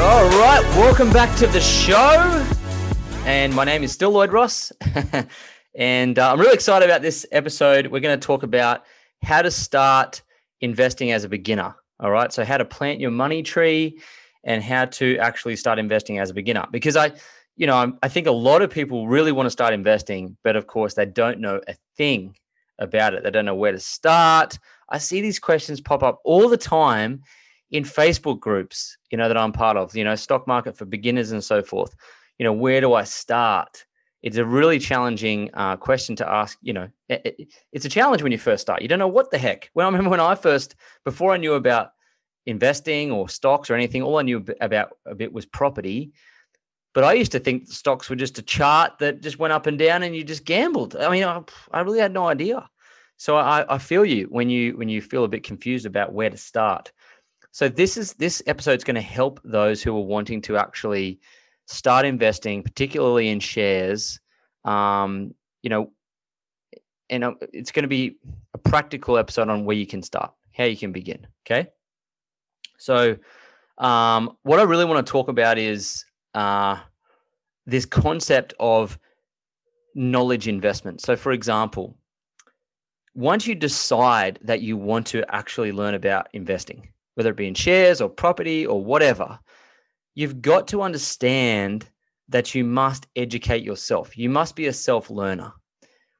All right, welcome back to the show. And my name is still Lloyd Ross. and uh, I'm really excited about this episode. We're going to talk about how to start investing as a beginner. All right, so how to plant your money tree and how to actually start investing as a beginner. Because I, you know, I think a lot of people really want to start investing, but of course, they don't know a thing about it. They don't know where to start. I see these questions pop up all the time in Facebook groups, you know, that I'm part of, you know, stock market for beginners and so forth. You know, where do I start? It's a really challenging uh, question to ask. You know, it, it, it's a challenge when you first start. You don't know what the heck. Well, I remember when I first, before I knew about investing or stocks or anything, all I knew about a bit was property. But I used to think stocks were just a chart that just went up and down, and you just gambled. I mean, I, I really had no idea. So I, I feel you when you when you feel a bit confused about where to start. So this is this episode is going to help those who are wanting to actually start investing, particularly in shares. Um, you know, and uh, it's going to be a practical episode on where you can start, how you can begin. Okay. So, um, what I really want to talk about is uh, this concept of knowledge investment. So, for example, once you decide that you want to actually learn about investing, whether it be in shares or property or whatever, you've got to understand that you must educate yourself. You must be a self learner,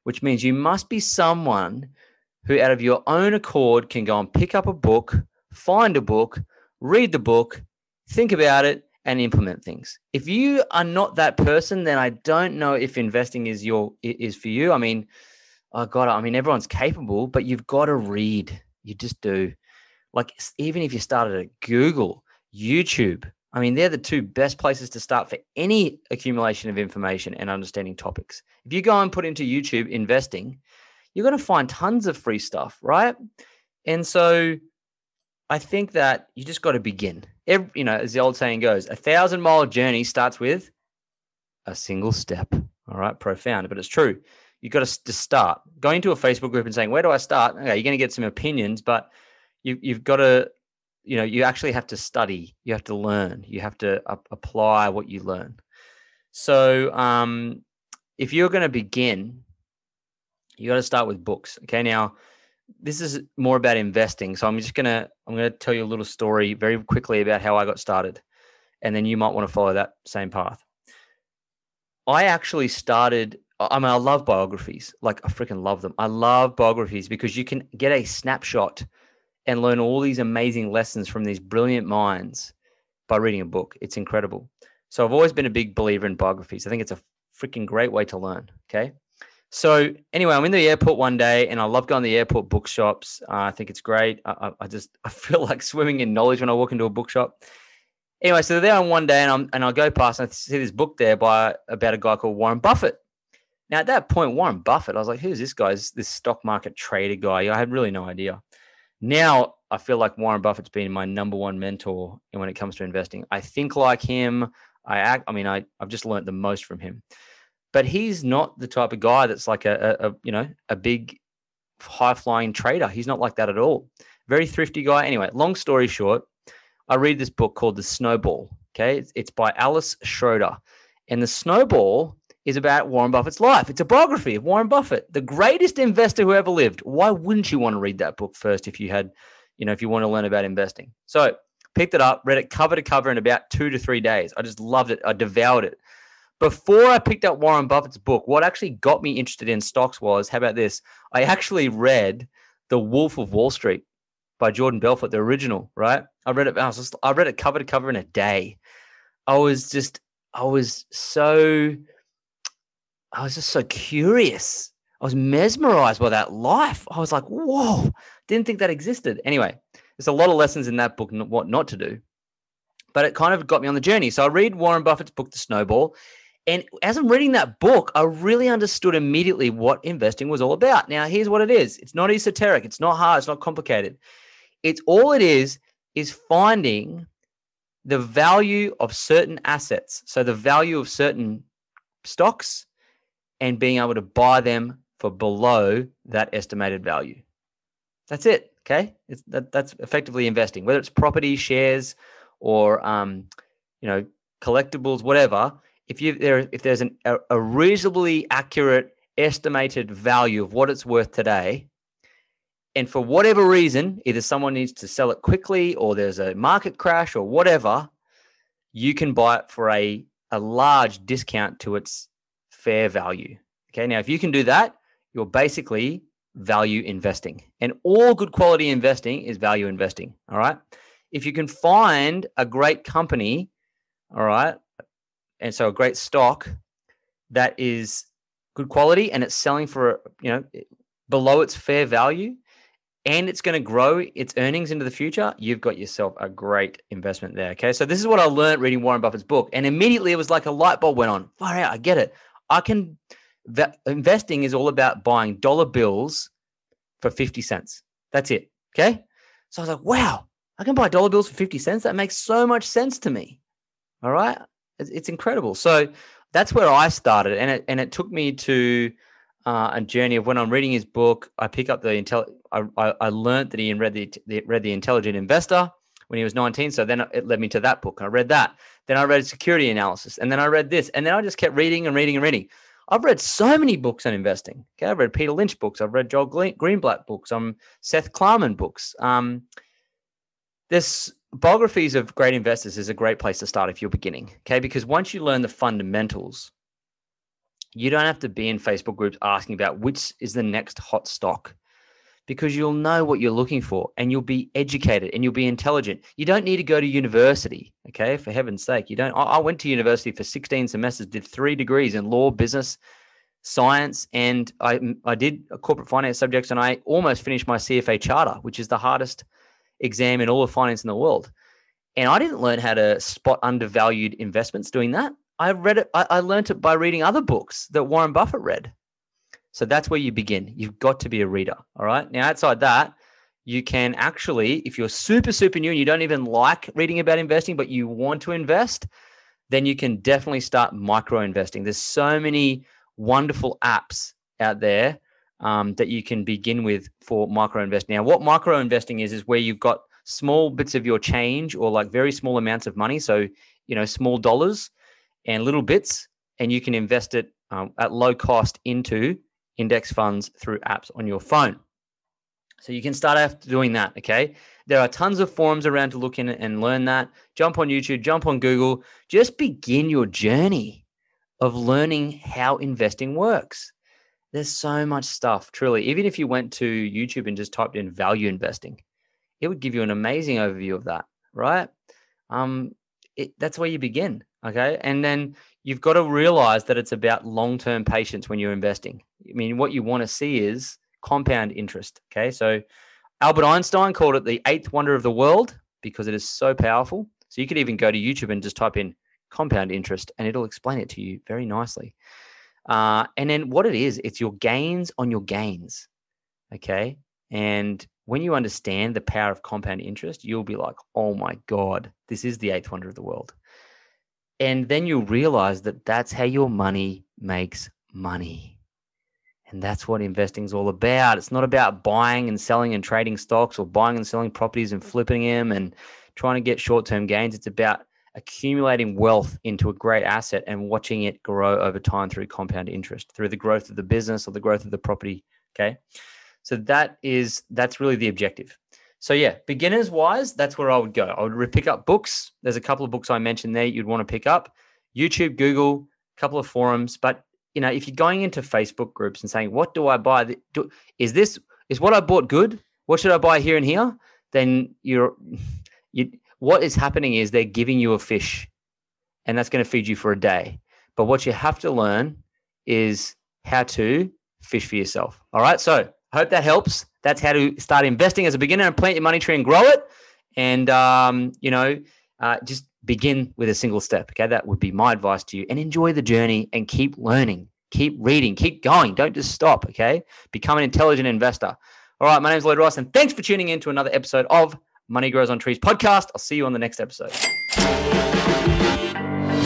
which means you must be someone who, out of your own accord, can go and pick up a book, find a book, read the book, think about it, and implement things. If you are not that person, then I don't know if investing is your is for you. I mean, oh god, I mean everyone's capable, but you've got to read. You just do like even if you started at Google, YouTube, I mean, they're the two best places to start for any accumulation of information and understanding topics. If you go and put into YouTube investing, you're going to find tons of free stuff, right? And so I think that you just got to begin. Every, you know, as the old saying goes, a thousand mile journey starts with a single step. All right, profound, but it's true. You've got to, to start going to a Facebook group and saying, "Where do I start?" Okay, you're going to get some opinions, but you, you've got to you know you actually have to study you have to learn you have to apply what you learn. So um, if you're going to begin you got to start with books okay? Now this is more about investing so i'm just going to i'm going to tell you a little story very quickly about how i got started and then you might want to follow that same path. I actually started i mean i love biographies like i freaking love them. I love biographies because you can get a snapshot and learn all these amazing lessons from these brilliant minds by reading a book. It's incredible. So I've always been a big believer in biographies. I think it's a freaking great way to learn. Okay. So anyway, I'm in the airport one day, and I love going to the airport bookshops. Uh, I think it's great. I, I, just I feel like swimming in knowledge when I walk into a bookshop. Anyway, so there on one day, and I'm and I go past and I see this book there by about a guy called Warren Buffett. Now at that point, Warren Buffett, I was like, "Who's this guy? Is this stock market trader guy?" I had really no idea now I feel like Warren Buffett's been my number one mentor when it comes to investing. I think like him. I act. I mean, I I've just learned the most from him. But he's not the type of guy that's like a, a, a you know a big high flying trader. He's not like that at all. Very thrifty guy. Anyway, long story short, I read this book called The Snowball. Okay, it's, it's by Alice Schroeder, and The Snowball is about Warren Buffett's life. It's a biography of Warren Buffett, the greatest investor who ever lived. Why wouldn't you want to read that book first if you had, you know, if you want to learn about investing? So picked it up, read it cover to cover in about two to three days. I just loved it. I devoured it. Before I picked up Warren Buffett's book, what actually got me interested in stocks was, how about this? I actually read The Wolf of Wall Street by Jordan Belfort, the original, right? I read it. I was just, I read it cover to cover in a day. I was just, I was so I was just so curious. I was mesmerized by that life. I was like, whoa, didn't think that existed. Anyway, there's a lot of lessons in that book, what not to do. but it kind of got me on the journey. So I read Warren Buffett's book, The Snowball. And as I'm reading that book, I really understood immediately what investing was all about. Now, here's what it is it's not esoteric, it's not hard, it's not complicated. It's all it is, is finding the value of certain assets. So, the value of certain stocks and being able to buy them for below that estimated value. That's it. Okay. It's, that, that's effectively investing, whether it's property, shares, or, um, you know, collectibles, whatever if you there if there's an, a, a reasonably accurate estimated value of what it's worth today, and for whatever reason, either someone needs to sell it quickly or there's a market crash or whatever, you can buy it for a, a large discount to its fair value. Okay. Now, if you can do that, you're basically value investing. And all good quality investing is value investing. All right. If you can find a great company, all right, and so a great stock that is good quality and it's selling for you know below its fair value and it's going to grow its earnings into the future, you've got yourself a great investment there. Okay. So this is what I learned reading Warren Buffett's book. And immediately it was like a light bulb went on. Far out, I get it. I can that investing is all about buying dollar bills for 50 cents. That's it. Okay. So I was like, wow, I can buy dollar bills for 50 cents. That makes so much sense to me. All right. It's incredible. So that's where I started, and it and it took me to uh, a journey of when I'm reading his book. I pick up the intel. I, I, I learned that he read the, the read the Intelligent Investor when he was 19. So then it led me to that book. I read that. Then I read Security Analysis, and then I read this, and then I just kept reading and reading and reading. I've read so many books on investing. Okay, I've read Peter Lynch books. I've read Joel Greenblatt books. I'm um, Seth Klarman books. Um, there's biographies of great investors is a great place to start if you're beginning. Okay. Because once you learn the fundamentals, you don't have to be in Facebook groups asking about which is the next hot stock because you'll know what you're looking for and you'll be educated and you'll be intelligent. You don't need to go to university. Okay. For heaven's sake, you don't. I went to university for 16 semesters, did three degrees in law, business, science, and I, I did corporate finance subjects and I almost finished my CFA charter, which is the hardest exam in all of finance in the world. And I didn't learn how to spot undervalued investments doing that. I read it, I, I learned it by reading other books that Warren Buffett read. So that's where you begin. You've got to be a reader. All right. Now, outside that, you can actually, if you're super, super new and you don't even like reading about investing, but you want to invest, then you can definitely start micro investing. There's so many wonderful apps out there um, that you can begin with for micro investing. Now, what micro investing is, is where you've got small bits of your change or like very small amounts of money. So, you know, small dollars and little bits, and you can invest it um, at low cost into index funds through apps on your phone. So you can start after doing that. Okay. There are tons of forums around to look in and learn that. Jump on YouTube, jump on Google. Just begin your journey of learning how investing works. There's so much stuff, truly. Even if you went to YouTube and just typed in value investing, it would give you an amazing overview of that, right? Um, it, that's where you begin, okay? And then you've got to realize that it's about long term patience when you're investing. I mean, what you want to see is compound interest, okay? So Albert Einstein called it the eighth wonder of the world because it is so powerful. So you could even go to YouTube and just type in compound interest and it'll explain it to you very nicely. Uh, and then what it is, it's your gains on your gains. Okay. And when you understand the power of compound interest, you'll be like, oh my God, this is the eighth wonder of the world. And then you'll realize that that's how your money makes money. And that's what investing is all about. It's not about buying and selling and trading stocks or buying and selling properties and flipping them and trying to get short term gains. It's about accumulating wealth into a great asset and watching it grow over time through compound interest, through the growth of the business or the growth of the property. Okay. So that is that's really the objective. So yeah, beginners wise, that's where I would go. I would pick up books. There's a couple of books I mentioned there you'd want to pick up. YouTube, Google, a couple of forums. But you know, if you're going into Facebook groups and saying, "What do I buy? Do, is this is what I bought good? What should I buy here and here?" Then you're you what is happening is they're giving you a fish and that's going to feed you for a day. But what you have to learn is how to fish for yourself. All right. So hope that helps. That's how to start investing as a beginner and plant your money tree and grow it. And, um, you know, uh, just begin with a single step. Okay. That would be my advice to you and enjoy the journey and keep learning, keep reading, keep going. Don't just stop. Okay. Become an intelligent investor. All right. My name is Lloyd Ross, and thanks for tuning in to another episode of Money Grows on Trees podcast. I'll see you on the next episode.